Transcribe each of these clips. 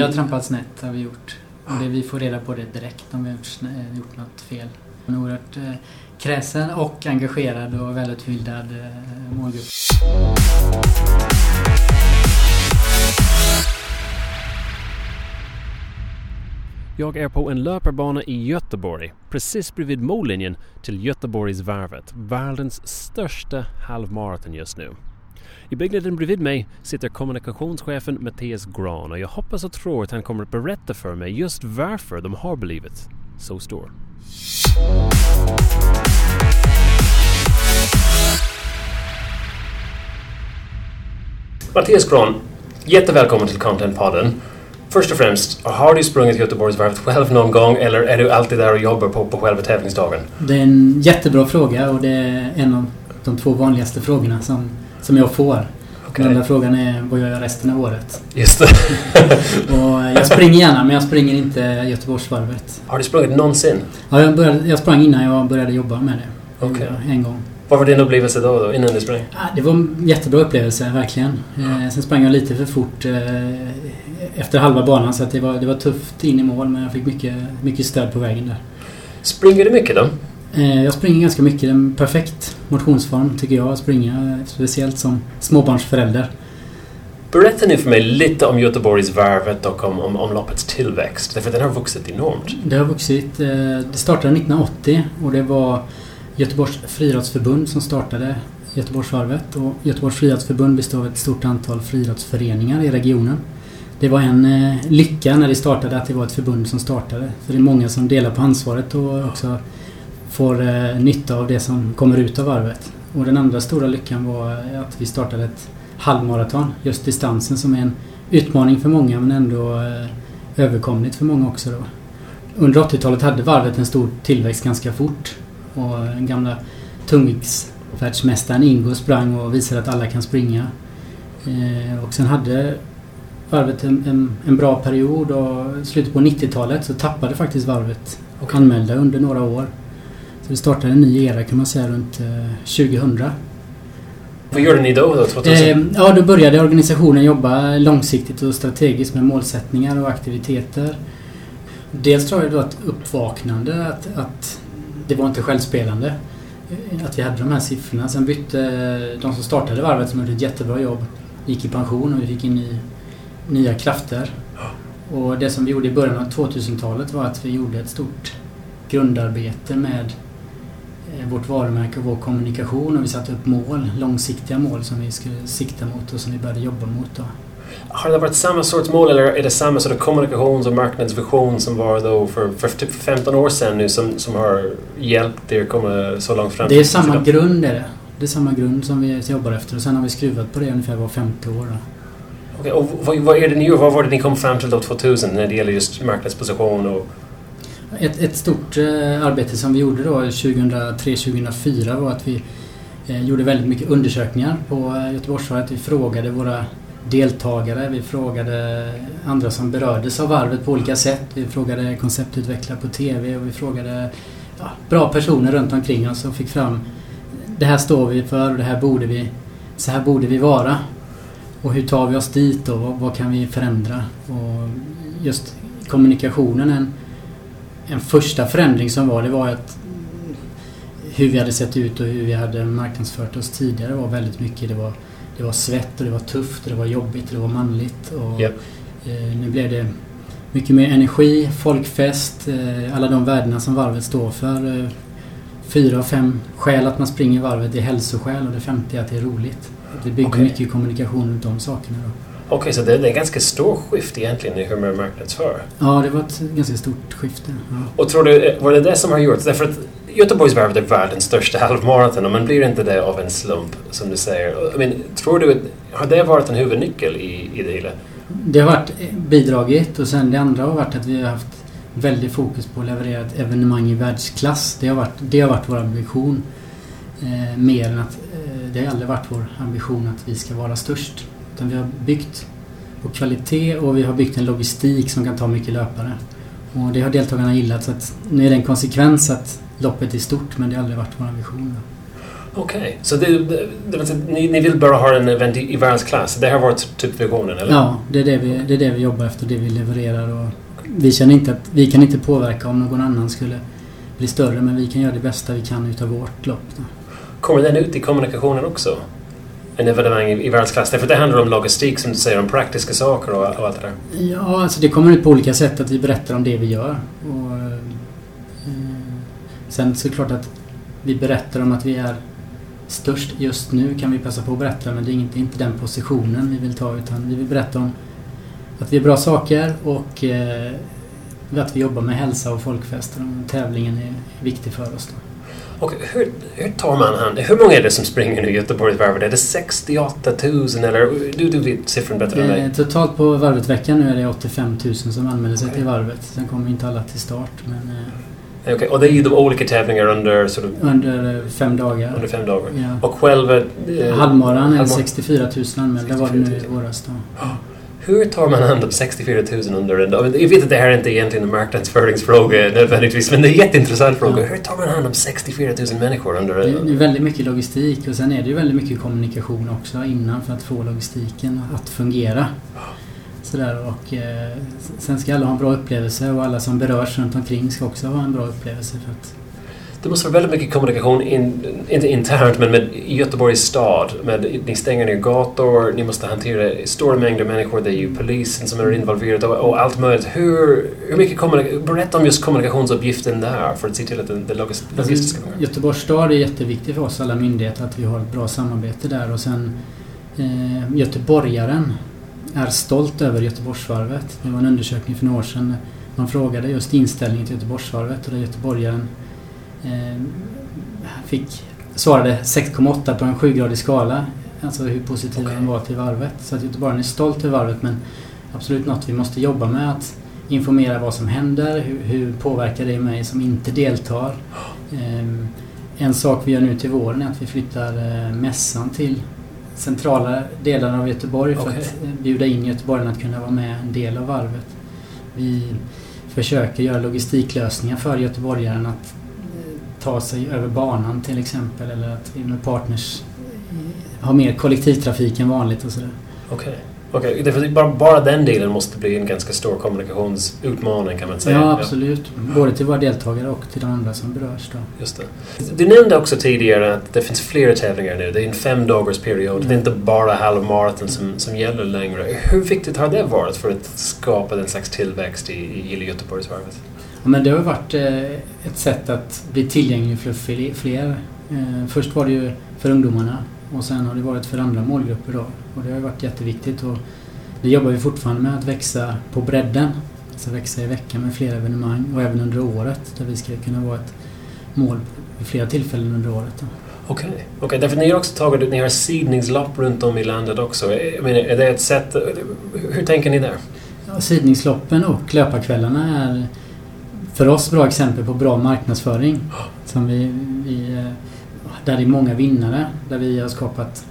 Vi har trampat snett har vi gjort. Och det, vi får reda på det direkt om vi har gjort, snä- gjort något fel. En oerhört eh, kräsen och engagerad och välutbildad eh, målgrupp. Jag är på en löparbana i Göteborg, precis bredvid mållinjen till Göteborgsvarvet, världens största halvmaraton just nu. I byggnaden bredvid mig sitter kommunikationschefen Mattias Gran och jag hoppas och tror att han kommer att berätta för mig just varför de har blivit så stor. Mattias Gran, jättevälkommen till Contentpodden. Först och främst, har du sprungit Göteborgsvarvet själv någon gång eller är du alltid där och jobbar på, på själva tävlingsdagen? Det är en jättebra fråga och det är en av de två vanligaste frågorna som, som jag får. Den andra frågan är vad jag gör resten av året. Just det. Och jag springer gärna men jag springer inte Göteborgsvarvet. har du sprungit någonsin? Ja, jag, började, jag sprang innan jag började jobba med det. Gjorde jag En gång. Vad var din upplevelse då, då innan du sprang? Ja, Det var en jättebra upplevelse, verkligen. Eh, sen sprang jag lite för fort eh, efter halva banan så att det, var, det var tufft in i mål men jag fick mycket, mycket stöd på vägen där. Springer du mycket då? Eh, jag springer ganska mycket. Det är en perfekt motionsform tycker jag att springa. Speciellt som småbarnsförälder. Berätta nu för mig lite om Göteborgsvarvet och om, om, om loppets tillväxt. Därför att den har vuxit enormt. Det har vuxit. eh, Det startade 1980 och det var Göteborgs friidrottsförbund som startade Göteborgsvarvet. Och Göteborgs friidrottsförbund består av ett stort antal friidrottsföreningar i regionen. Det var en eh, lycka när det startade att det var ett förbund som startade. För det är många som delar på ansvaret och också får eh, nytta av det som kommer ut av varvet. Och den andra stora lyckan var eh, att vi startade ett halvmaraton. Just distansen som är en utmaning för många men ändå eh, överkomligt för många också då. Under 80-talet hade varvet en stor tillväxt ganska fort. Och den gamla tungviktsvärldsmästaren Ingo sprang och visade att alla kan springa. Eh, och sen hade varvet en, en, en bra period och i slutet på 90-talet så tappade faktiskt varvet och anmälda under några år. Det startade en ny era kan man säga runt eh, 2000. Vad gjorde ni då? då 2000? Eh, ja, då började organisationen jobba långsiktigt och strategiskt med målsättningar och aktiviteter. Dels tror jag då att uppvaknande, att, att det var inte självspelande. eh, Att vi hade de här siffrorna. Sen bytte eh, de som startade varvet, som gjorde ett jättebra jobb, gick i pension och vi fick in ny, nya krafter. Och det som vi gjorde i början av 2000-talet var att vi gjorde ett stort grundarbete med eh, vårt varumärke och vår kommunikation och vi satte upp mål, långsiktiga mål som vi skulle sikta mot och som vi började jobba mot. Då. Har det varit samma sorts mål eller är det samma sort of kommunikations och marknadsvision som var då för, för typ 15 år sedan nu som, som har hjälpt er komma så långt fram? Det är samma grund är det. Det är samma grund som vi jobbar efter och sen har vi skruvat på det ungefär var femte år. Då. Okej, och vad, vad är det ni gör? Vad var det ni kom fram till då 2000 när det gäller just marknadsposition och... Ett, ett stort eh, arbete som vi gjorde då 2003-2004 var att vi eh, gjorde väldigt mycket undersökningar på eh, Göteborgsvarvet. Vi frågade våra deltagare, vi frågade andra som berördes av varvet på olika sätt. Vi frågade konceptutvecklare på TV och vi frågade ja, bra personer runt omkring oss och fick fram det här står vi för och det här borde vi, så här borde vi vara. Och hur tar vi oss dit och vad, vad kan vi förändra? Och just kommunikationen, en, en första förändring som var, det var att hur vi hade sett ut och hur vi hade marknadsfört oss tidigare var väldigt mycket. Det var, det var svett och det var tufft och det var jobbigt och det var manligt. Och, Japp. eh, nu blev det mycket mer energi, folkfest, eh, alla de värdena som varvet står för. Eh, fyra av fem skäl att man springer varvet är hälsoskäl och det femte är att det är roligt. Det bygger Okej. mycket kommunikation runt de sakerna. Då. Okej, så det är en ganska stor skift egentligen i hur man marknadsför. Ja, det var ett ganska stort skifte. Ja. Och tror du, var det det som har gjort? Därför att Göteborgsvarvet är världens största halvmaraton och man blir inte det av en slump, som du säger. I mean, tror du har det varit en huvudnyckel i, i det hela? Det har varit bidragit och sen det andra har varit att vi har haft väldigt fokus på att leverera ett evenemang i världsklass. Det har varit, det har varit vår ambition. Eh, mer än att eh, det har aldrig varit vår ambition att vi ska vara störst. Utan vi har byggt på kvalitet och vi har byggt en logistik som kan ta mycket löpare. Och det har deltagarna gillat så att nu är det en konsekvens att loppet är stort men det har aldrig varit vår ambition. Okej, okay. så det, det, det, ni, ni vill bara ha en event i, i världsklass? Det har varit typ visionen, eller? Ja, det är det, vi, det är det vi jobbar efter, det vi levererar. Och vi känner inte att vi kan inte påverka om någon annan skulle bli större, men vi kan göra det bästa vi kan utav vårt lopp. Då. Kommer den ut i kommunikationen också? En evenemang i, i världsklass? Därför det handlar om logistik som du säger, om praktiska saker och, och allt det där. Ja, alltså det kommer ut på olika sätt att vi berättar om det vi gör. Och, eh, sen så är det klart att vi berättar om att vi är störst just nu kan vi passa på att berätta men det är inte, inte den positionen vi vill ta utan vi vill berätta om att vi är bra saker och eh, att vi jobbar med hälsa och folkfester. Och tävlingen är viktig för oss. Då. Och hur, hur tar man hand Hur många är det som springer nu i Göteborgsvarvet? Är det 68 000 eller? Du, du vet siffran bättre än mig. Eh, totalt på Varvet-veckan nu är det 85 000 som anmäler sig okay. till varvet. Sen kommer inte alla till start. Men, eh, okay. och det är ju de olika tävlingar under... Sort of, under fem dagar. Under fem dagar. Ja. Och själva... Eh, Halvmaran är 64 000 anmälda var det nu i våras då. Hur tar man hand om 64 000 under en dag? Jag vet att det här är inte egentligen en marknadsföringsfråga nödvändigtvis, men det är en jätteintressant fråga. Hur tar man hand om 64 000 människor under en dag? Det är väldigt mycket logistik och sen är det ju väldigt mycket kommunikation också innan för att få logistiken att fungera. Sådär, och, eh, sen ska alla ha en bra upplevelse och alla som berörs runt omkring ska också ha en bra upplevelse. För att, det måste vara väldigt mycket kommunikation, in, inte internt men med Göteborgs stad. Med, ni stänger ner gator, ni måste hantera stora mängder människor, det är ju polisen som är involverad och, och allt möjligt. Hur, hur mycket berätta om just kommunikationsuppgiften där för att se till att det, det alltså, logistiska fungerar. Göteborgs stad är jätteviktigt för oss alla myndigheter att vi har ett bra samarbete där och sen eh, göteborgaren är stolt över Göteborgsvarvet. Det var en undersökning för några år sedan. Man frågade just inställningen till Göteborgsvarvet och där göteborgaren fick, svarade 6,8 på en 7-gradig skala. Alltså hur positiv okay. han var till varvet. Så att göteborgaren är stolt över varvet men absolut något vi måste jobba med. att informera vad som händer, hur, hur påverkar det mig som inte deltar. Eh, en sak vi gör nu till våren är att vi flyttar eh, mässan till centrala delarna av Göteborg för okay. att eh, bjuda in göteborgarna att kunna vara med en del av varvet. Vi försöker göra logistiklösningar för göteborgaren att eh, ta sig över banan till exempel eller att vi med partners eh, ha mer kollektivtrafik än vanligt och sådär. Okay. Okej, okay. bara, bara den delen måste bli en ganska stor kommunikationsutmaning kan man säga. Ja, absolut. Både till våra deltagare och till de andra som berörs. Då. Just det. Du nämnde också tidigare att det finns flera tävlingar nu. Det är en fem dagars period. Mm. Det är inte bara halvmaraton som, som gäller längre. Hur viktigt har det varit för att skapa den slags tillväxt i, i Göteborgsvarvet? Men det har varit eh, ett sätt att bli tillgänglig för fler. Eh, först var det ju för ungdomarna och sen har det varit för andra målgrupper då. Och det har varit jätteviktigt. Och det jobbar vi fortfarande med att växa på bredden. Alltså växa i veckan med flera evenemang och även under året där vi ska kunna vara ett mål vid flera tillfällen under året. Okej, okay. okay. därför ni har också tagit, ni har sidningslopp runt om i landet också. Jag menar, är det ett sätt, hur tänker ni där? Ja, sidningsloppen och löparkvällarna är för oss bra exempel på bra marknadsföring. Som vi, vi eh, där det är många vinnare. Där vi har skapat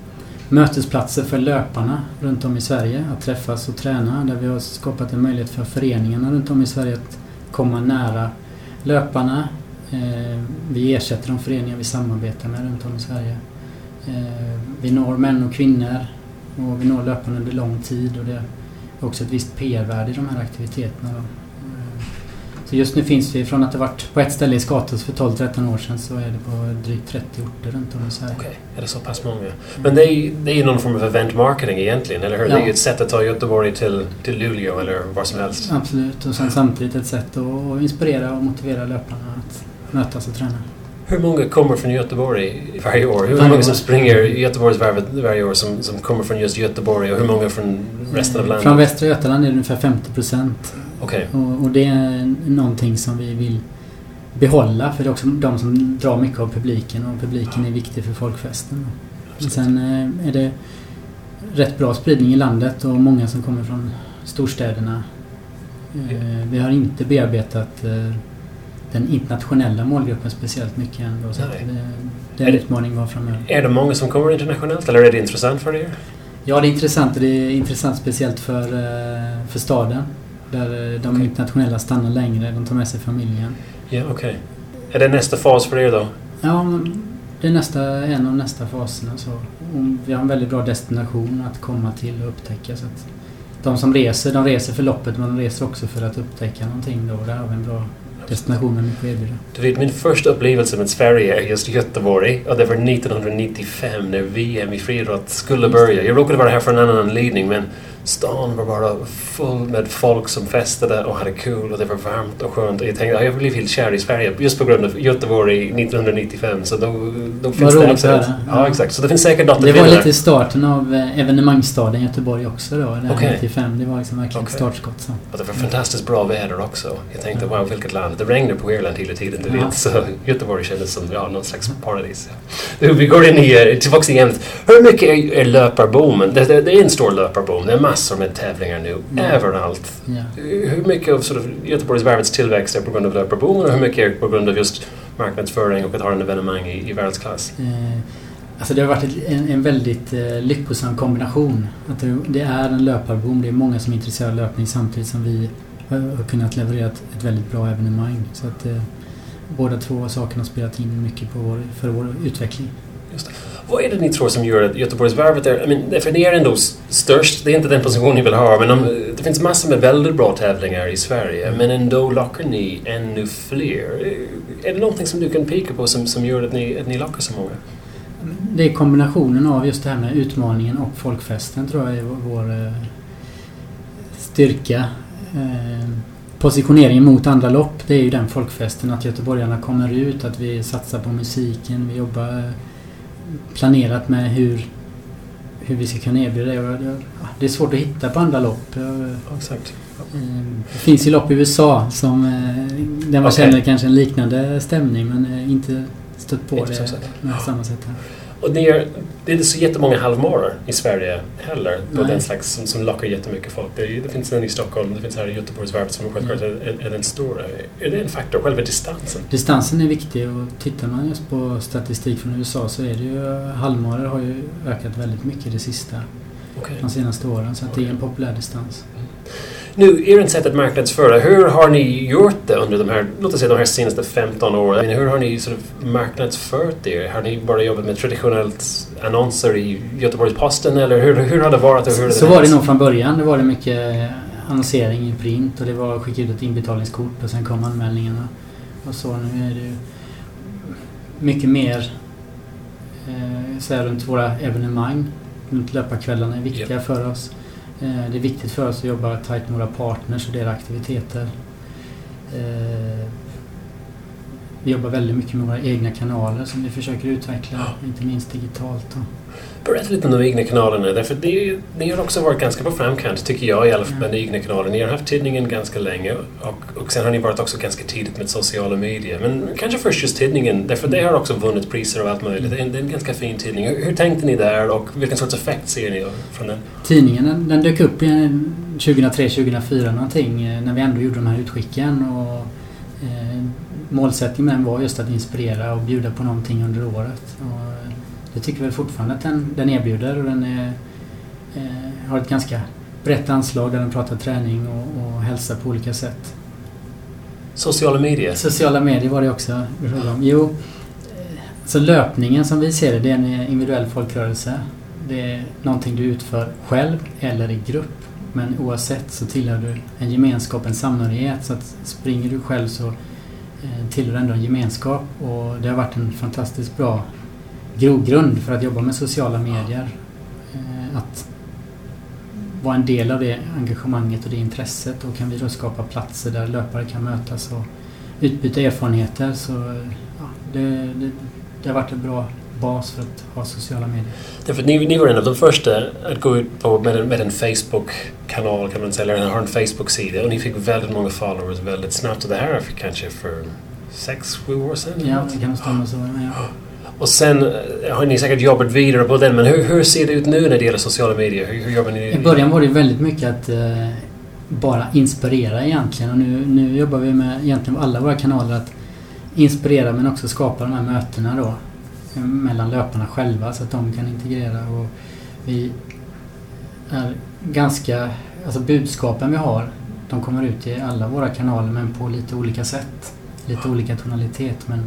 mötesplatser för löparna runt om i Sverige att träffas och träna. Där vi har skapat en möjlighet för föreningarna runt om i Sverige att komma nära löparna. Eh, vi ersätter de föreningar vi samarbetar med runt om i Sverige. Eh, vi når män och kvinnor och vi når löparna under lång tid och det är också ett visst PR-värde i de här aktiviteterna. Så just nu finns vi, från att ha varit på ett ställe i Skatos för 12-13 år sedan så är det på drygt 30 orter runt om i Sverige. Okej, okay. är det så pass många? Men det är det är någon form av event marketing egentligen, eller hur? Ja. Det är ju ett sätt att ta Göteborg till, till Luleå eller var som helst. Absolut, och sen samtidigt ett sätt att inspirera och motivera löparna att mötas och träna. Hur många kommer från Göteborg varje år? Hur många som springer Göteborgsvarvet varje år som, som kommer från just Göteborg och hur många från resten av landet? Från Västra Götaland är det ungefär 50 procent. Okay. Och, och, det är någonting som vi vill behålla för det är också de som drar mycket av publiken och publiken är viktig för folkfesten. Men sen eh, är det rätt bra spridning i landet och många som kommer från storstäderna. Eh, vi har inte bearbetat eh, den internationella målgruppen speciellt mycket ändå. Så det, det är en utmaning var framöver. Är det många som kommer internationellt eller är det intressant för er? Ja, det är intressant. Det är intressant speciellt för, för staden. Där de okay. internationella stannar längre, de tar med sig familjen. Ja, okej. Okay. Är det nästa fas för er då? Ja, det är nästa, en av nästa faserna. Så, vi har en väldigt bra destination att komma till och upptäcka. Så de som reser, de reser för loppet men de reser också för att upptäcka någonting. Då. Där har vi en bra destination med mycket att erbjuda. Du vet, min första upplevelse med Sverige är just Göteborg och det var 1995 när VM i friidrott skulle börja. Jag råkade vara här för en annan anledning men stan var bara full med folk som festade och hade kul och det var varmt och skönt. Och jag tänkte att jag blev helt kär i Sverige just på grund av Göteborg 1995. Så då, då finns det också... Ja. ja, exakt. Så det finns säkert något Det var lite starten av eh, evenemangsstaden Göteborg också då, okay. 95. Det var liksom verkligen okay. startskott. Så. Och det var fantastiskt bra väder också. Jag tänkte ja. wow, vilket land. Det regnar på Irland hela tiden, du ja. vet. Så Göteborg kändes som ja, någon slags paradis. Vi går in i, eh, tillbaka igen. Hur mycket är, är löparboomen? Det, det, det, är en stor löparboom. Det är massor med tävlingar nu. Ja. Överallt. Ja. Hur mycket av sort of Göteborgsvarvets tillväxt är på grund av löparboomen och hur mycket är på grund av just marknadsföring och att ha en evenemang i, i världsklass? Eh, alltså det har varit en, en väldigt eh, lyckosam kombination. Att det, det, är en löparboom. Det är många som är intresserade av löpning samtidigt som vi har, har kunnat leverera ett, ett, väldigt bra evenemang. Så att eh, båda två sakerna har spelat in mycket på vår, för vår utveckling. Just det. Vad är det ni tror som gör att Göteborgsvarvet är... I mean, för ni är ändå störst, det är inte den position ni vill ha, men om, det finns massor med väldigt bra tävlingar i Sverige, mm. men ändå lockar ni ännu fler. Är det någonting som du kan peka på som, som gör att ni, att ni lockar så många? Det är kombinationen av just det här med utmaningen och folkfesten tror jag är vår eh, styrka. Eh, positioneringen mot andra lopp, det är ju den folkfesten. Att göteborgarna kommer ut, att vi satsar på musiken, vi jobbar planerat med hur, hur vi ska kunna erbjuda det. Det är svårt att hitta på andra lopp. Exakt. Eh, det finns ju lopp i USA som eh, där man okay. känner kanske en liknande stämning men eh, inte stött på inte det på samma sätt här. Och det är, det är inte så jättemånga halvmarar i Sverige heller. På den slags som, som lockar jättemycket folk. Det, det finns en i Stockholm, det finns här i Göteborgsvarvet som självklart är, är, är den stora. Är det en faktor, själva distansen? Distansen är viktig och tittar man just på statistik från USA så är det ju halvmarar har ju ökat väldigt mycket det sista. Okay. De senaste åren så okay. det är en populär distans. Mm. Nu, ert sätt att marknadsföra, hur har ni gjort det under de här, låt oss säga de här senaste 15 åren? hur har ni sort of marknadsfört er? Har ni bara jobbat med traditionellt annonser i Göteborgs-Posten eller hur, hur har det varit? Och hur det så var det nog från början. Det var det mycket annonsering i print och det var att skicka ut ett inbetalningskort och sen kom anmälningarna. Och så nu är det ju mycket mer eh, så här, runt våra evenemang. Runt löparkvällarna är viktiga yep. för oss. Eh, det är viktigt för oss att jobba tajt med våra partners och deras aktiviteter. Eh, vi jobbar väldigt mycket med våra egna kanaler som vi försöker utveckla, inte minst digitalt. Berätta lite om de egna kanalerna, därför det, ni har också varit ganska på framkant, tycker jag i alla fall, med de egna kanalerna. Ni har haft tidningen ganska länge och, och sen har ni varit också ganska tidigt med sociala medier. Men kanske först just tidningen, därför det har också vunnit priser och allt möjligt. Det är en, det är en ganska fin tidning. Hur, hur, tänkte ni där och vilken sorts effekt ser ni från den? Tidningen den, den dök upp 2003-2004 någonting eh, när vi ändå gjorde de här utskicken. Och, eh, målsättningen med den var just att inspirera och bjuda på någonting under året. Och, det tycker väl fortfarande att den, den erbjuder och den är, eh, har ett ganska brett anslag där den pratar träning och, och hälsa på olika sätt. Sociala medier? Sociala medier var det också. Jo, eh, så löpningen som vi ser det, det är en individuell folkrörelse. Det är någonting du utför själv eller i grupp. Men oavsett så tillhör du en gemenskap, en samhörighet. Så att springer du själv så eh, tillhör du ändå en gemenskap. Och det har varit en fantastiskt bra grogrund för att jobba med sociala medier. Eh, att vara en del av det engagemanget och det intresset och kan vi då skapa platser där löpare kan mötas och utbyta erfarenheter så ja, det, det, det har varit en bra bas för att ha sociala medier. Därför ni, ni var en av de första att gå ut på, med en, med en Facebook-kanal kan man säga, eller har en Facebook-sida och ni fick väldigt många followers väldigt snabbt och det här fick kanske för sex, sju år sedan? Ja, det kan stämma så. Ja. Och sen eh, har ni säkert jobbat vidare på den, men hur, hur ser det ut nu när det gäller sociala medier? Hur, hur jobbar ni? I början var det väldigt mycket att eh, bara inspirera egentligen och nu, nu jobbar vi med egentligen alla våra kanaler att inspirera men också skapa de här mötena då mellan löparna själva så att de kan integrera och vi är ganska, alltså budskapen vi har de kommer ut i alla våra kanaler men på lite olika sätt. Lite olika tonalitet men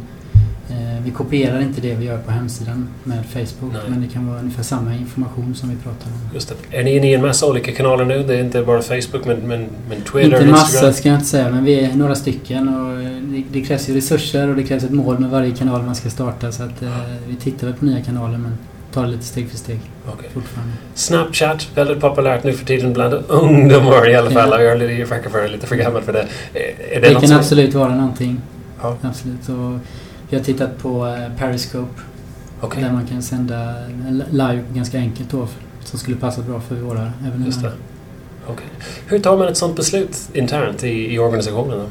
vi kopierar inte det vi gör på hemsidan med Facebook Nej. men det kan vara ungefär samma information som vi pratar om. Just det. Är ni inne i en massa olika kanaler nu? Det är inte bara Facebook men, men, men Twitter, inte massa Instagram? ska jag inte säga men vi är några stycken och eh, det, det krävs ju resurser och det krävs ett mål med varje kanal man ska starta så att eh, vi tittar väl på nya kanaler men tar det lite steg för steg Okej. fortfarande. Snapchat, väldigt populärt nu för tiden bland ungdomar i alla fall. Ja. Jag är lite, för gammal för det. Är, det Det kan absolut vara någonting. Ja. Absolut. Och vi har tittat på eh, Periscope Okej, där man kan sända live ganska enkelt då som skulle passa bra för våra evenemang. just det. Okej. Hur tar man ett sånt beslut internt i, i organisationen? Då?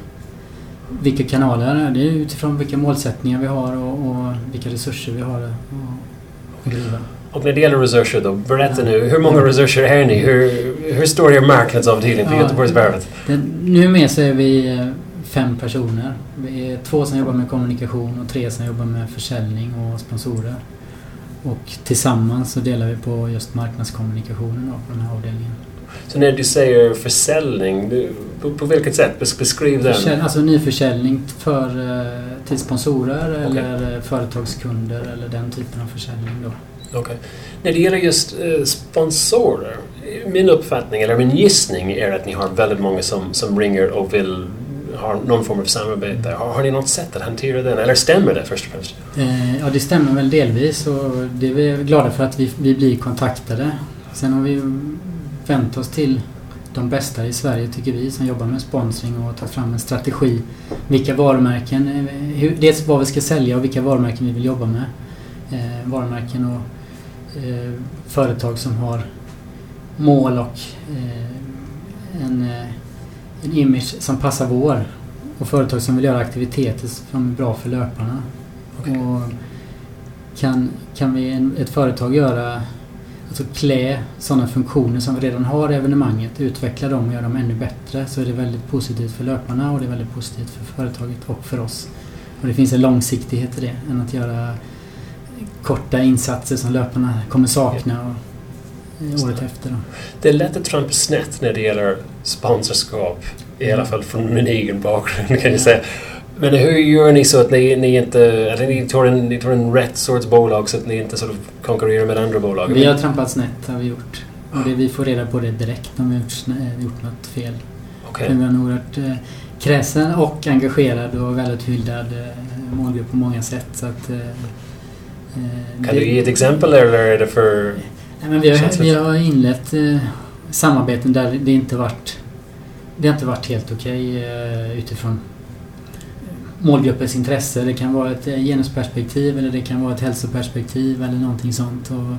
Vilka kanaler? Det är utifrån vilka målsättningar vi har och, och vilka resurser vi har att driva. Och när det gäller resurser då, berätta nu. Hur många resurser är ni? Hur, hur stor är marknadsavdelningen på Ja. Göteborgsvarvet? Det, numera så är vi eh, fem personer. Vi är två som jobbar med kommunikation och tre som jobbar med försäljning och sponsorer. Och tillsammans så delar vi på just marknadskommunikationen då, på den här avdelningen. Så när du säger försäljning, på, på vilket sätt? Bes- Beskriv den. Försälj, alltså nyförsäljning för, eh, till sponsorer Okej. eller eh, företagskunder eller den typen av försäljning då. Okej. När det gäller just eh, sponsorer. Min uppfattning, eller min gissning, är att ni har väldigt många som, som ringer och vill har någon form av samarbete. Har, har ni något sätt att hantera den? Eller stämmer det först och främst? Eh, ja, det stämmer väl delvis och det är vi glada för att vi, vi blir kontaktade. Sen har vi ju vänt oss till de bästa i Sverige tycker vi som jobbar med sponsring och tagit fram en strategi. Vilka varumärken, eh, hur, dels vad vi ska sälja och vilka varumärken vi vill jobba med. Eh, varumärken och eh, företag som har mål och eh, en, eh, en image som passar vår. Och företag som vill göra aktiviteter som är bra för löparna. Okej. Och kan, kan vi ett företag göra, alltså klä sådana funktioner som vi redan har i evenemanget, utveckla dem och göra dem ännu bättre så är det väldigt positivt för löparna och det är väldigt positivt för företaget och för oss. Och det finns en långsiktighet i det än att göra korta insatser som löparna kommer sakna året det. efter. Då. Det är lätt att trampa snett när det gäller sponsorskap. I alla fall från min egen bakgrund kan jag säga. Men hur gör ni så att ni, ni inte... Eller ni tar, en, ni tar en rätt sorts bolag så att ni inte sort of konkurrerar med andra bolag? Vi har trampat snett har vi gjort. Och det, vi får reda på det direkt om vi har gjort, gjort något fel. Men vi har nog varit eh, kräsen och engagerad och välutbildad eh, målgrupp på många sätt. Så att, eh, eh, Kan det- du ge ett exempel eller är det för... Nej, men vi, har, vi har inlett eh, samarbeten där det inte varit det har inte varit helt okej eh, utifrån målgruppens intresse. Det kan vara ett eh, genusperspektiv eller det kan vara ett hälsoperspektiv eller någonting sånt. Och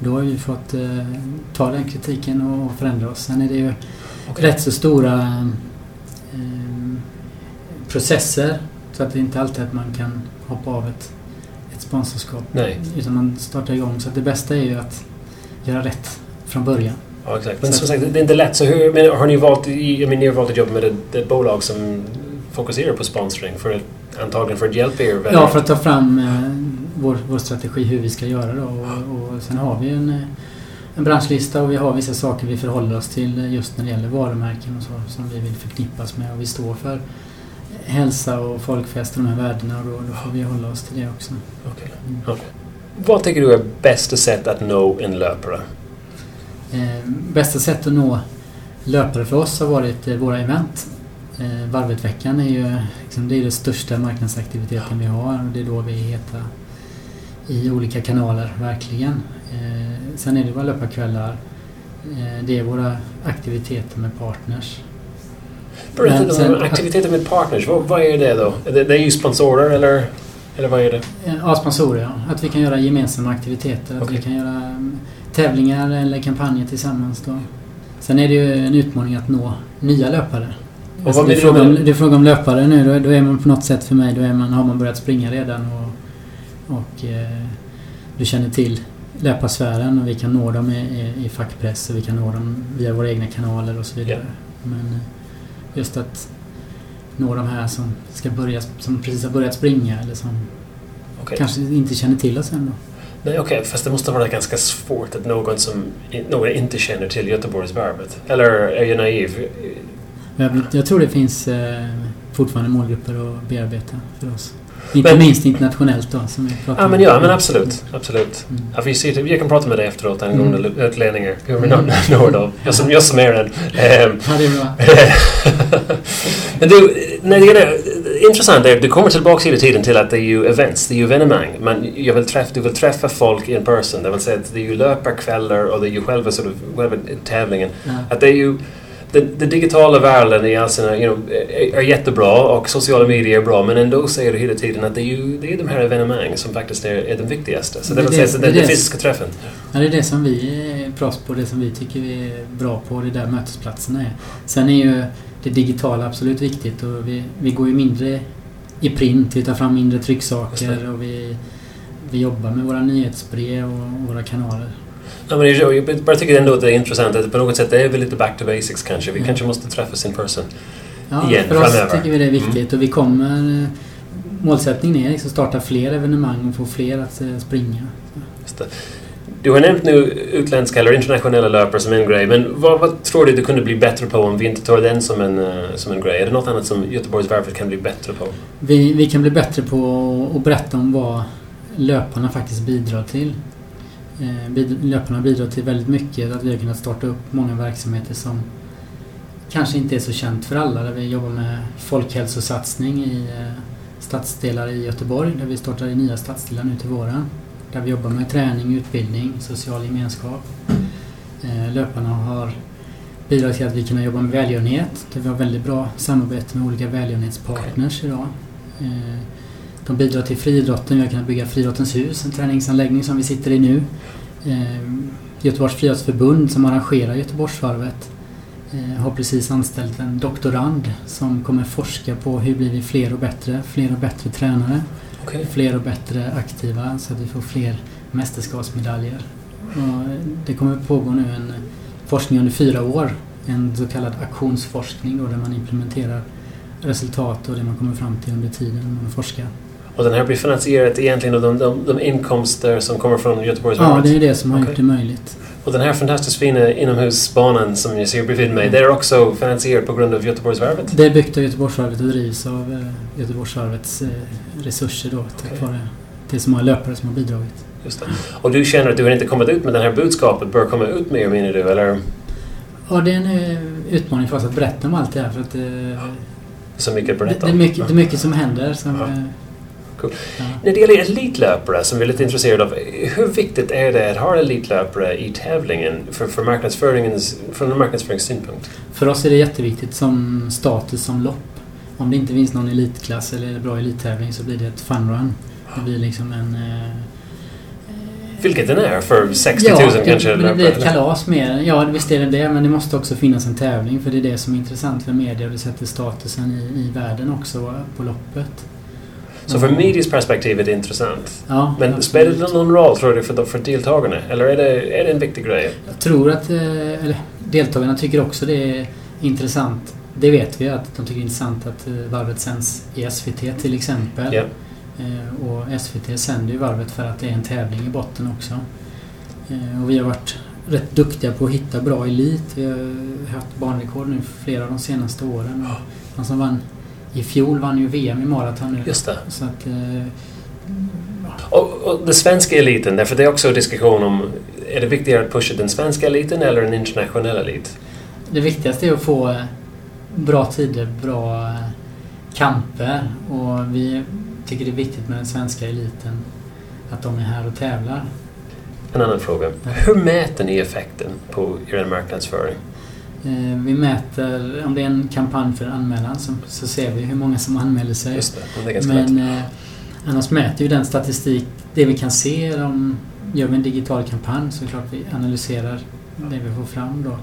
då har vi fått eh, ta den kritiken och förändra oss. Sen är det ju Okej. rätt så stora eh, processer så att det inte alltid är att man kan hoppa av ett, ett sponsorskap. Nej. Utan man startar igång. Så det bästa är ju att göra rätt från början. Ja, exakt. Men som sagt, det är inte lätt. Så hur, men har ni valt... i- Jag menar, ni har valt att jobba med ett, ett bolag som fokuserar på sponsring för att, antagligen för att hjälpa er väldigt. Ja, för att ta fram eh, vår, vår strategi hur vi ska göra då. Och, och sen har vi en, eh, en branschlista och vi har vissa saker vi förhåller oss till eh, just när det gäller varumärken och så som vi vill förknippas med. Och vi står för hälsa och folkfest och de här värdena och då, då får vi hålla oss till det också. Okej. Mm. Okej. Vad tycker du är bästa sätt att nå en löpare? Eh, bästa sätt att nå löpare för oss har varit eh, våra event. Eh, Varvetveckan är ju liksom, det är den största marknadsaktiviteten vi har och det är då vi är heta i olika kanaler, verkligen. Eh, sen är det våra löparkvällar. Det är våra aktiviteter med partners. Berätta om aktiviteter med partners. Vad, vad är det då? Det, det är ju sponsorer eller, eller vad är det? Eh, Ja, sponsorer ja. Att vi kan göra gemensamma aktiviteter. Att vi kan göra mm, tävlingar eller kampanjer tillsammans då. Sen är det ju en utmaning att nå nya löpare. Och Alltså, det, är fråga om, med- det är fråga om löpare nu. Då, då är man på något sätt för mig, då är man, har man börjat springa redan och, och eh, du känner till löparsfären och vi kan nå dem i, i, i fackpress och vi kan nå dem via våra egna kanaler och så vidare. Men eh, just att nå de här som ska börja, som precis har börjat springa eller som Okej. kanske inte känner till oss än. Nej, okej. Fast det måste vara ganska svårt att någon som någon inte känner till Göteborgsvarvet. Eller är jag naiv? Jag, jag tror det finns eh, fortfarande målgrupper att bearbeta för oss. Inte men, minst internationellt då som vi ja, men Ja, men absolut. absolut. Mm. Ja, vi ser, jag kan prata med dig efteråt angående mm. utlänningar. Hur vi mm. når dem. Jag som, jag som är en. Um, ja, det är bra. men du, när det gäller, intressant är att du kommer tillbaka hela tiden till att det är ju events, det är ju evenemang. Men jag vill träffa, du vill träffa folk in person. Det vill säga att det är ju löparkvällar och det är ju själva, sort of, själva tävlingen. Ja. Att det är ju den, den, digitala världen i all sina, you know, är, är, jättebra och sociala medier är bra men ändå säger du hela tiden att det är ju det är de här evenemangen som faktiskt är, är den viktigaste. Så det, det, det, det, den fysiska träffen. Ja, det är det som vi är proffs på, det som vi tycker vi är bra på, det är där mötesplatserna är. Sen är ju det digitala absolut viktigt och vi, vi går ju mindre i print, vi tar fram mindre trycksaker och vi, vi jobbar med våra nyhetsbrev och våra kanaler. Ja, men jag, bara tycker ändå att det är intressant att på något sätt det är väl lite back to basics kanske. Vi mm. kanske måste träffas in person ja, igen för oss tycker vi det är viktigt mm. och vi kommer... Målsättningen är liksom att starta fler evenemang och få fler att eh, springa. Du har nämnt nu utländska eller internationella löpare som en grej, men vad, vad, tror du du kunde bli bättre på om vi inte tar den som en, uh, som en grej? Är det något annat som Göteborgsvarvet kan bli bättre på? Vi, vi kan bli bättre på att berätta om vad löparna faktiskt bidrar till. Eh, löparna bidrar till väldigt mycket. Att vi har kunnat starta upp många verksamheter som kanske inte är så känt för alla. Där vi jobbar med folkhälsosatsning i eh, stadsdelar i Göteborg. Där vi startar i nya stadsdelar nu till våren. Där vi jobbar med träning, utbildning, social gemenskap. Eh, löparna har bidragit till att vi kan jobba med välgörenhet. Där vi har väldigt bra samarbete med olika välgörenhetspartners okay. idag. De bidrar till friidrotten. Vi har kunnat bygga Friidrottens hus, en träningsanläggning som vi sitter i nu. Eh, Göteborgs friidrottsförbund som arrangerar Göteborgsvarvet eh, har precis anställt en doktorand som kommer forska på hur blir vi fler och bättre, fler och bättre tränare, okay. fler och bättre aktiva så att vi får fler mästerskapsmedaljer. Och det kommer pågå nu en forskning under fyra år, en så kallad aktionsforskning då, där man implementerar resultat och det man kommer fram till under tiden man forskar. Och den här blir finansierad egentligen av de, de, de inkomster som kommer från Göteborgs Ja, det är det som har okay. gjort det möjligt. Och den här fantastiskt fina inomhusbanan som jag ser bredvid mig, det är också finansierad på grund av Göteborgsvarvet? Det är byggt av Göteborgsvarvet och drivs av eh, Göteborgsvarvets eh, resurser då, tack okay. vare det som har löpare som har bidragit. Just det. Och du känner att du har inte kommit ut med det här budskapet, bör komma ut mer menar du, eller? Ja, det är en eh, utmaning för oss att berätta om allt det här för att... Så mycket att berätta om? Det, det, är mycket, det är mycket som händer som... Ja Cool. Ja. När det gäller elitlöpare som vi är lite intresserade av, hur viktigt är det att ha elitlöpare i tävlingen för, för marknadsföringens, från en marknadsföringssynpunkt? För oss är det jätteviktigt som status som lopp. Om det inte finns någon elitklass eller bra elittävling så blir det ett funrun. Det blir liksom en... Eh, vilket den är för 60 000 ja, det, kanske? det blir ett kalas mer. Ja, visst är det det. Men det måste också finnas en tävling för det är det som är intressant för media och det sätter statusen i, i världen också på loppet. Så från medias perspektiv är det intressant. Ja, Men absolut. spelar det någon roll tror du för, för deltagarna? Eller är det, är det en viktig grej? Jag tror att eh, eller, deltagarna tycker också det är intressant. Det vet vi att de tycker det är intressant att eh, varvet sänds i SVT till exempel. Yeah. Och SVT sänder ju varvet för att det är en tävling i botten också. Eh, och vi har varit rätt duktiga på att hitta bra elit. Vi har haft banrekord nu flera av de senaste åren. Han som vann i fjol vann ju VM i maraton nu. Just det. Så att, eh, och, och den svenska eliten, därför det är också diskussion om är det viktigare att pusha den svenska eliten eller en internationell elit? Det viktigaste är att få eh, bra tider, bra eh, kamper och vi tycker det är viktigt med den svenska eliten att de är här och tävlar. En annan fråga. Hur mäter ni effekten på er marknadsföring? Eh, vi mäter, om det är en kampanj för anmälan så, så ser vi hur många som anmäler sig. Det, Men eh, annars mäter vi den statistik, det vi kan se. Om, gör vi en digital kampanj så är det klart vi analyserar det vi får fram då.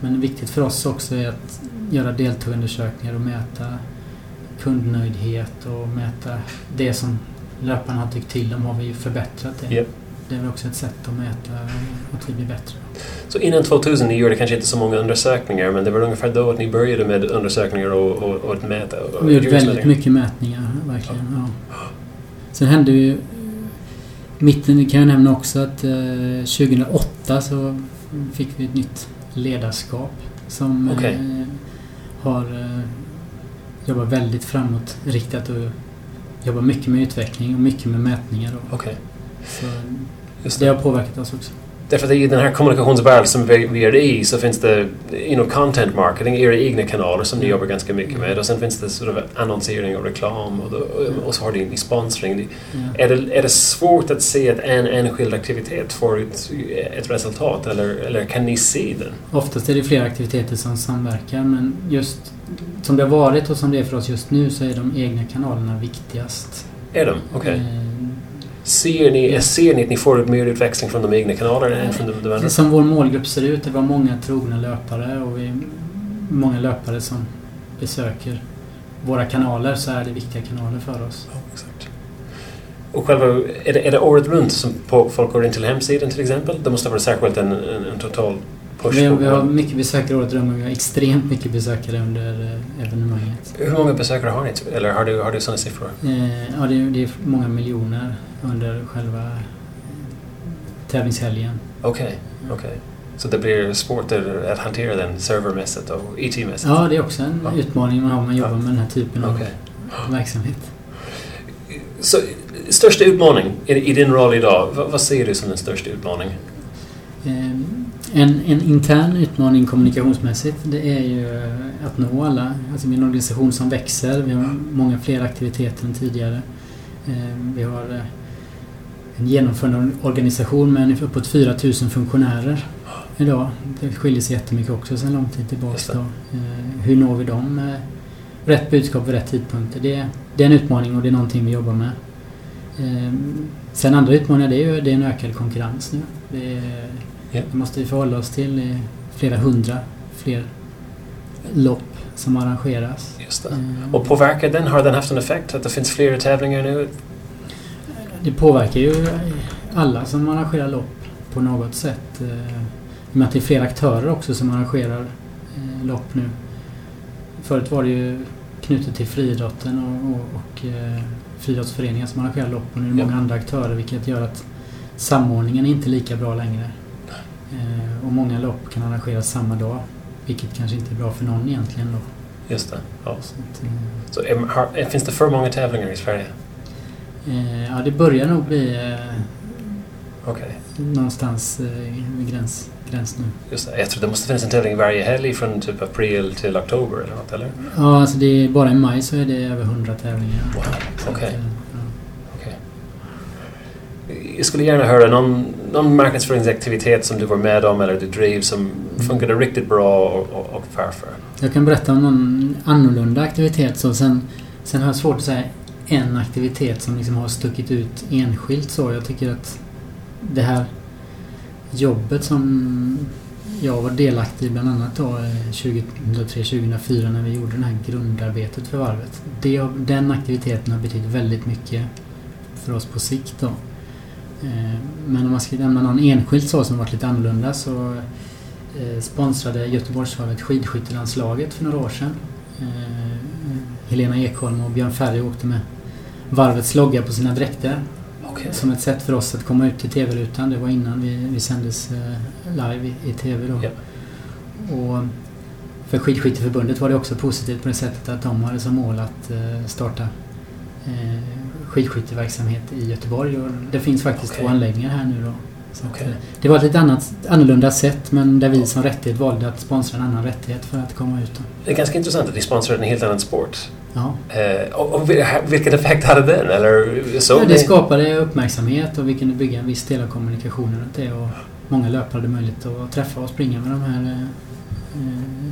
Men viktigt för oss också är att göra deltagarundersökningar och mäta kundnöjdhet och mäta det som löparna har tyckt till om. Har vi förbättrat det? Yep. Det är väl också ett sätt att mäta att vi blir bättre. Så innan 2000 ni gjorde kanske inte så många undersökningar men det var ungefär då att ni började med undersökningar och, och, och att mäta? Och vi gjorde väldigt mycket mätningar, verkligen. Ja. Sen hände ju mitten kan jag nämna också att eh, 2008 så fick vi ett nytt ledarskap som okay. eh, har eh, jobbat väldigt framåtriktat och jobbar mycket med utveckling och mycket med mätningar. Då. Okej. Så Just det det. har påverkat oss också. Därför att i den här kommunikationsvärlden som vi, vi är i så finns det you know, content marketing, era egna kanaler som ni Mm. jobbar ganska mycket med och sen finns det sort of annonsering och reklam och, då, och så har ni sponsring. Ja. Är det, är det svårt att se att en enskild aktivitet får ett, ett resultat eller, eller kan ni se den? Oftast är det flera aktiviteter som samverkar men just som det har varit och som det är för oss just nu så är de egna kanalerna viktigast. Är de? Okej. Eh, Ser, ni, ser ni att ni får mer utväxling från de egna kanalerna än från de, de andra? Som vår målgrupp ser ut, det var många trogna löpare och vi, många löpare som besöker våra kanaler så är det viktiga kanaler för oss. Ja, exakt. Och själva, är det, är det året runt som folk går in till hemsidan till exempel? Det måste vara särskilt en, en, en total. Vi, vi har mycket besökare året runt vi har extremt mycket besökare under eh, evenemanget. Hur många besökare har ni? Eller har du, har du sådana siffror? Eh, ja, det, är- det är många miljoner under själva eh, tävlingshelgen. Okej, okej. Så det blir svårt att, hantera den servermässigt och IT-mässigt? Ja, det är också en Ja. utmaning man har när man jobbar Ja. med den här typen av Okej. verksamhet. Så största utmaning i, i din roll idag, vad, vad ser du som den största utmaningen? Eh, En, en intern utmaning kommunikationsmässigt det är ju eh, att nå alla. Alltså vi är en organisation som växer. Vi har många fler aktiviteter än tidigare. Eh, Vi har eh, en genomförande organisation med ungefär uppåt 4 000 funktionärer idag. Det skiljer sig jättemycket också sedan lång tid tillbaka. Hur når vi dem med rätt budskap vid rätt tidpunkter? Det, det är en utmaning och det är någonting vi jobbar med. Sen andra utmaningar det är ju det är en ökad konkurrens nu. Det, är, Ja. det måste vi förhålla oss till. Flera hundra fler lopp som arrangeras. Just det. Eh, Och påverkar den, har den haft en effekt? Att det finns fler tävlingar nu? Det påverkar ju alla som arrangerar lopp på något sätt. eh, I och med att det är fler aktörer också som arrangerar eh, lopp nu. Förut var det ju knutet till friidrotten och, och, och friidrottsföreningar som arrangerar lopp och nu är det Ja. många andra aktörer vilket gör att samordningen är inte lika bra längre. Eh, och många lopp kan arrangeras samma dag vilket kanske inte är bra för någon egentligen då. Just det. Ja. Så att, eh, Så är, har, finns det för många tävlingar i Sverige? eh, ja, det börjar nog bli eh, Okej. någonstans eh, vid gräns, gräns nu. Just det. Jag tror det måste finnas en tävling varje helg från typ april till oktober eller något, eller? Ja, alltså det är, bara i maj så är det över 100 tävlingar. Wow. Okej. eh, ja. Okej. Jag skulle gärna höra någon, någon marknadsföringsaktivitet som du var med om eller du drev som funkade riktigt bra och, och, och varför. Jag kan berätta om någon annorlunda aktivitet. Så sen, sen har jag svårt att säga en aktivitet som liksom har stuckit ut enskilt så. Jag tycker att det här jobbet som jag var delaktig i bland annat då eh, 2003-2004 när vi gjorde det här grundarbetet för varvet. Det, den aktiviteten har betytt väldigt mycket för oss på sikt då. Eh, Men om man ska nämna någon enskilt så som varit lite annorlunda så eh, sponsrade Göteborgsvarvet skidskyttelandslaget för några år sedan. Eh, Helena Ekholm och Björn Ferry åkte med varvets logga på sina dräkter. Okej. Som ett sätt för oss att komma ut till TV-rutan. Det var innan vi, vi sändes live i, i TV då. Ja. Och för Skidskytteförbundet var det också positivt på det sättet att de hade som mål att starta skidskytteverksamhet i Göteborg. Och det finns faktiskt Okej. två anläggningar här nu då. Okej. eh, det var ett lite annat, annorlunda sätt men där vi som rättighet valde att sponsra en annan rättighet för att komma ut. Det är ganska intressant att ni sponsrar en helt annan sport. Ja. Eh, och, och vil- vilken effekt hade den? Eller så Ja, det skapade uppmärksamhet och vi kunde bygga en viss del av kommunikationen runt det. Och många löpare hade möjlighet att träffa och springa med de här eh,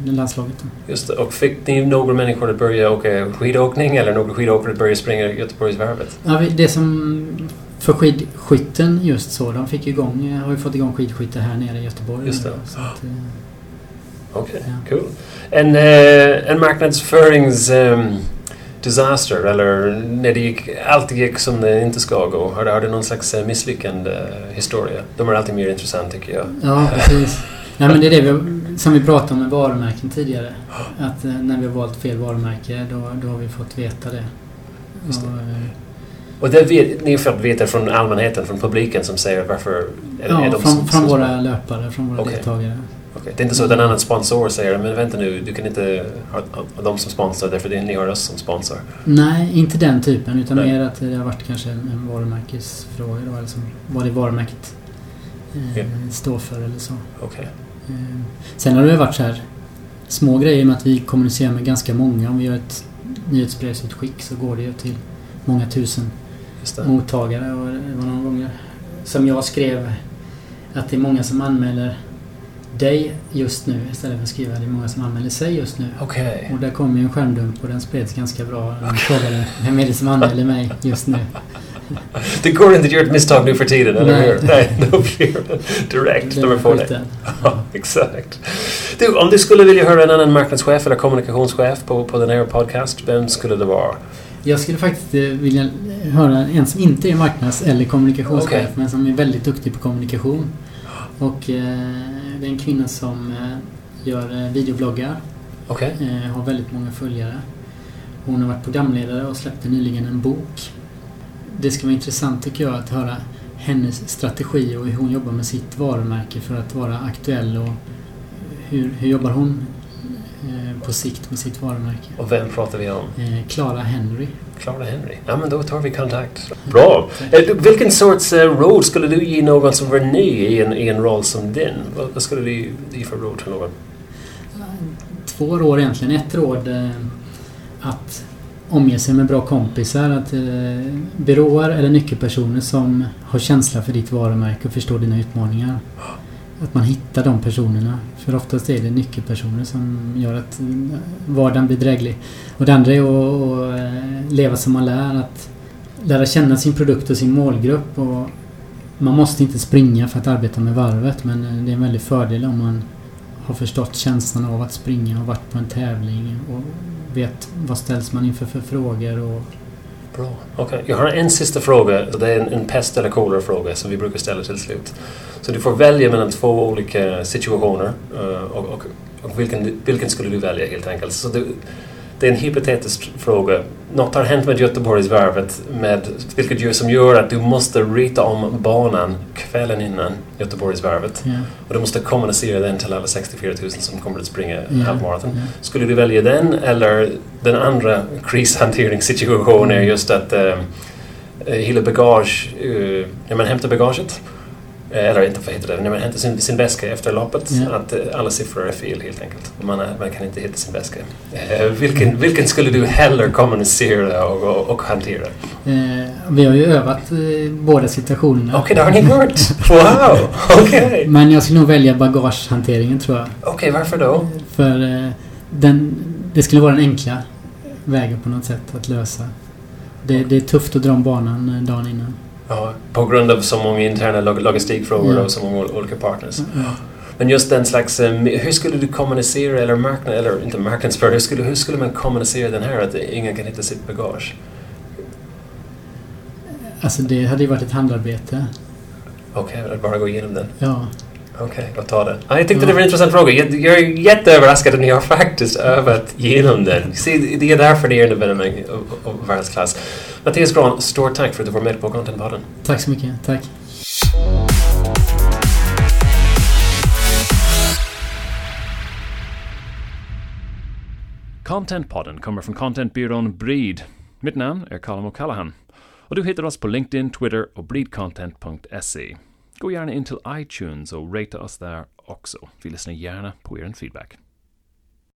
landslaget. Då. Just det. Och fick ni några människor att börja åka skidåkning eller några skidåkare att börja springa Göteborgsvarvet? Ja, det som för skidskytten just så, de fick igång, har ju fått igång skidskytte här nere i Göteborg. Just det. eh, Okej, Ja. cool. En, eh, en marknadsförings... ehm, disaster eller när det gick, allt gick som det inte ska gå? Har har det någon slags eh, misslyckande eh, historia? De är alltid mer intressant tycker jag. ja, precis. Nej, men det är det vi, som vi pratade om med varumärken tidigare. Att eh, när vi har valt fel varumärke, då, då har vi fått veta det. Just det. Och, eh, Och det vet, ni har fått veta från allmänheten, från publiken som säger varför är, är Ja, de från, så- från så- våra löpare, från våra Okej. deltagare. Okay. Det är inte så att en annan sponsor säger men vänta nu, du kan inte ha, dem som sponsor därför det är ni har oss som sponsor. Nej, inte den typen utan Nej. mer att det har varit kanske en varumärkesfråga då, alltså vad det varumärket eh, yeah. står för eller så. Okay. Eh, sen har det varit så här små grejer med att vi kommunicerar med ganska många. Om vi gör ett nyhetsbrevsutskick så går det ju till många tusen mottagare. Och det var någon gång som jag skrev att det är många som anmäler dig just nu istället för att skriva det är många som anmäler sig just nu. Okay. Och där kom ju en skärmdump och den spreds ganska bra. De frågade vem är det som anmäler mig just nu. det går inte att göra ett misstag nu för tiden, eller hur? Nej, då blir direkt när man får det. Ja, exakt. Du, om du skulle vilja höra en annan marknadschef eller kommunikationschef på, på den här podcast, vem skulle det vara? Jag skulle faktiskt eh, vilja höra en som inte är marknads eller kommunikationschef okay. men som är väldigt duktig på kommunikation. Och eh, det är en kvinna som eh, gör eh, videobloggar. Okay. Eh, har väldigt många följare. Hon har varit programledare och släppte nyligen en bok. Det ska vara intressant tycker jag att höra hennes strategi och hur hon jobbar med sitt varumärke för att vara aktuell och hur, hur jobbar hon Eh, på sikt med sitt varumärke. Och vem pratar vi om? Eh, Clara Henry. Clara Henry. Ja, men då tar vi kontakt. Bra! Eh, vilken sorts roll skulle du ge någon som var ny i en, i en roll som din? Vad skulle du ge för råd till någon? Två råd egentligen. Ett råd att omge sig med bra kompisar. Att eh, byråer eller nyckelpersoner som har känsla för ditt varumärke och förstår dina utmaningar. Att man hittar de personerna. För oftast är det nyckelpersoner som gör att eh, vardagen blir dräglig. Och det andra är att, att leva som man lär. Att lära känna sin produkt och sin målgrupp. Och man måste inte springa för att arbeta med varvet men det är en väldig fördel om man har förstått känslan av att springa och varit på en tävling och vet vad ställs man inför för frågor och Bra. Okay. Jag har en sista fråga. och Det är en, en pest eller kolera-fråga som vi brukar ställa till slut. Så du får välja mellan två olika situationer eh, och, och, och, vilken, vilken skulle du välja helt enkelt. Så du, det är en hypotetisk fråga. Något har hänt med Göteborgsvarvet med, vilket gör, som gör att du måste rita om banan kvällen innan Göteborgsvarvet. Yeah. Och du måste kommunicera den till alla 64 000 som kommer att springa yeah. halvmaraton. Yeah. Skulle du välja den eller den andra krishanteringssituationen är just att uh, hela bagage, uh, när man hämtar bagaget Eh, eller inte vad heter det, när man hämtar sin, sin väska efter loppet, ja. att eh, alla siffror är fel helt enkelt. Man, är, man kan inte hitta sin väska. Eh, vilken, vilken skulle du hellre kommunicera och, och, och hantera? Eh, vi har ju övat eh, båda situationerna. Okej, okay, det har ni gjort! Wow! Okej! Okay. Men jag skulle nog välja bagagehanteringen tror jag. Okej, okay, varför då? För eh, den, det skulle vara den enkla vägen på något sätt att lösa. Det, det är tufft att dra om banan dagen innan. Ja, på grund av så många interna log logistikfrågor ja. och så många olika partners. Ja. Men just den slags... Um, hur skulle du kommunicera, eller marknad, eller inte marknadsföra, hur skulle, hur skulle man kommunicera den här att ingen kan hitta sitt bagage? Alltså det hade ju varit ett handarbete. Okej, okay, bara gå igenom den? Ja. Okej, okay, jag tar det. Jag tyckte det var en intressant fråga. Jag, jag är jätteöverraskad att ni har faktiskt övat igenom den. Se, det är därför det är en evenemang av, av världsklass. Mattias Gran, stort tack för att du var med på Contentpodden. Tack så mycket. Tack. Contentpodden kommer från contentbyrån Breed. Mitt namn är Colin O'Callaghan. Och du hittar oss på LinkedIn, Twitter och breedcontent.se. Gå gärna in till iTunes och rata oss där också. Vi lyssnar gärna på er feedback.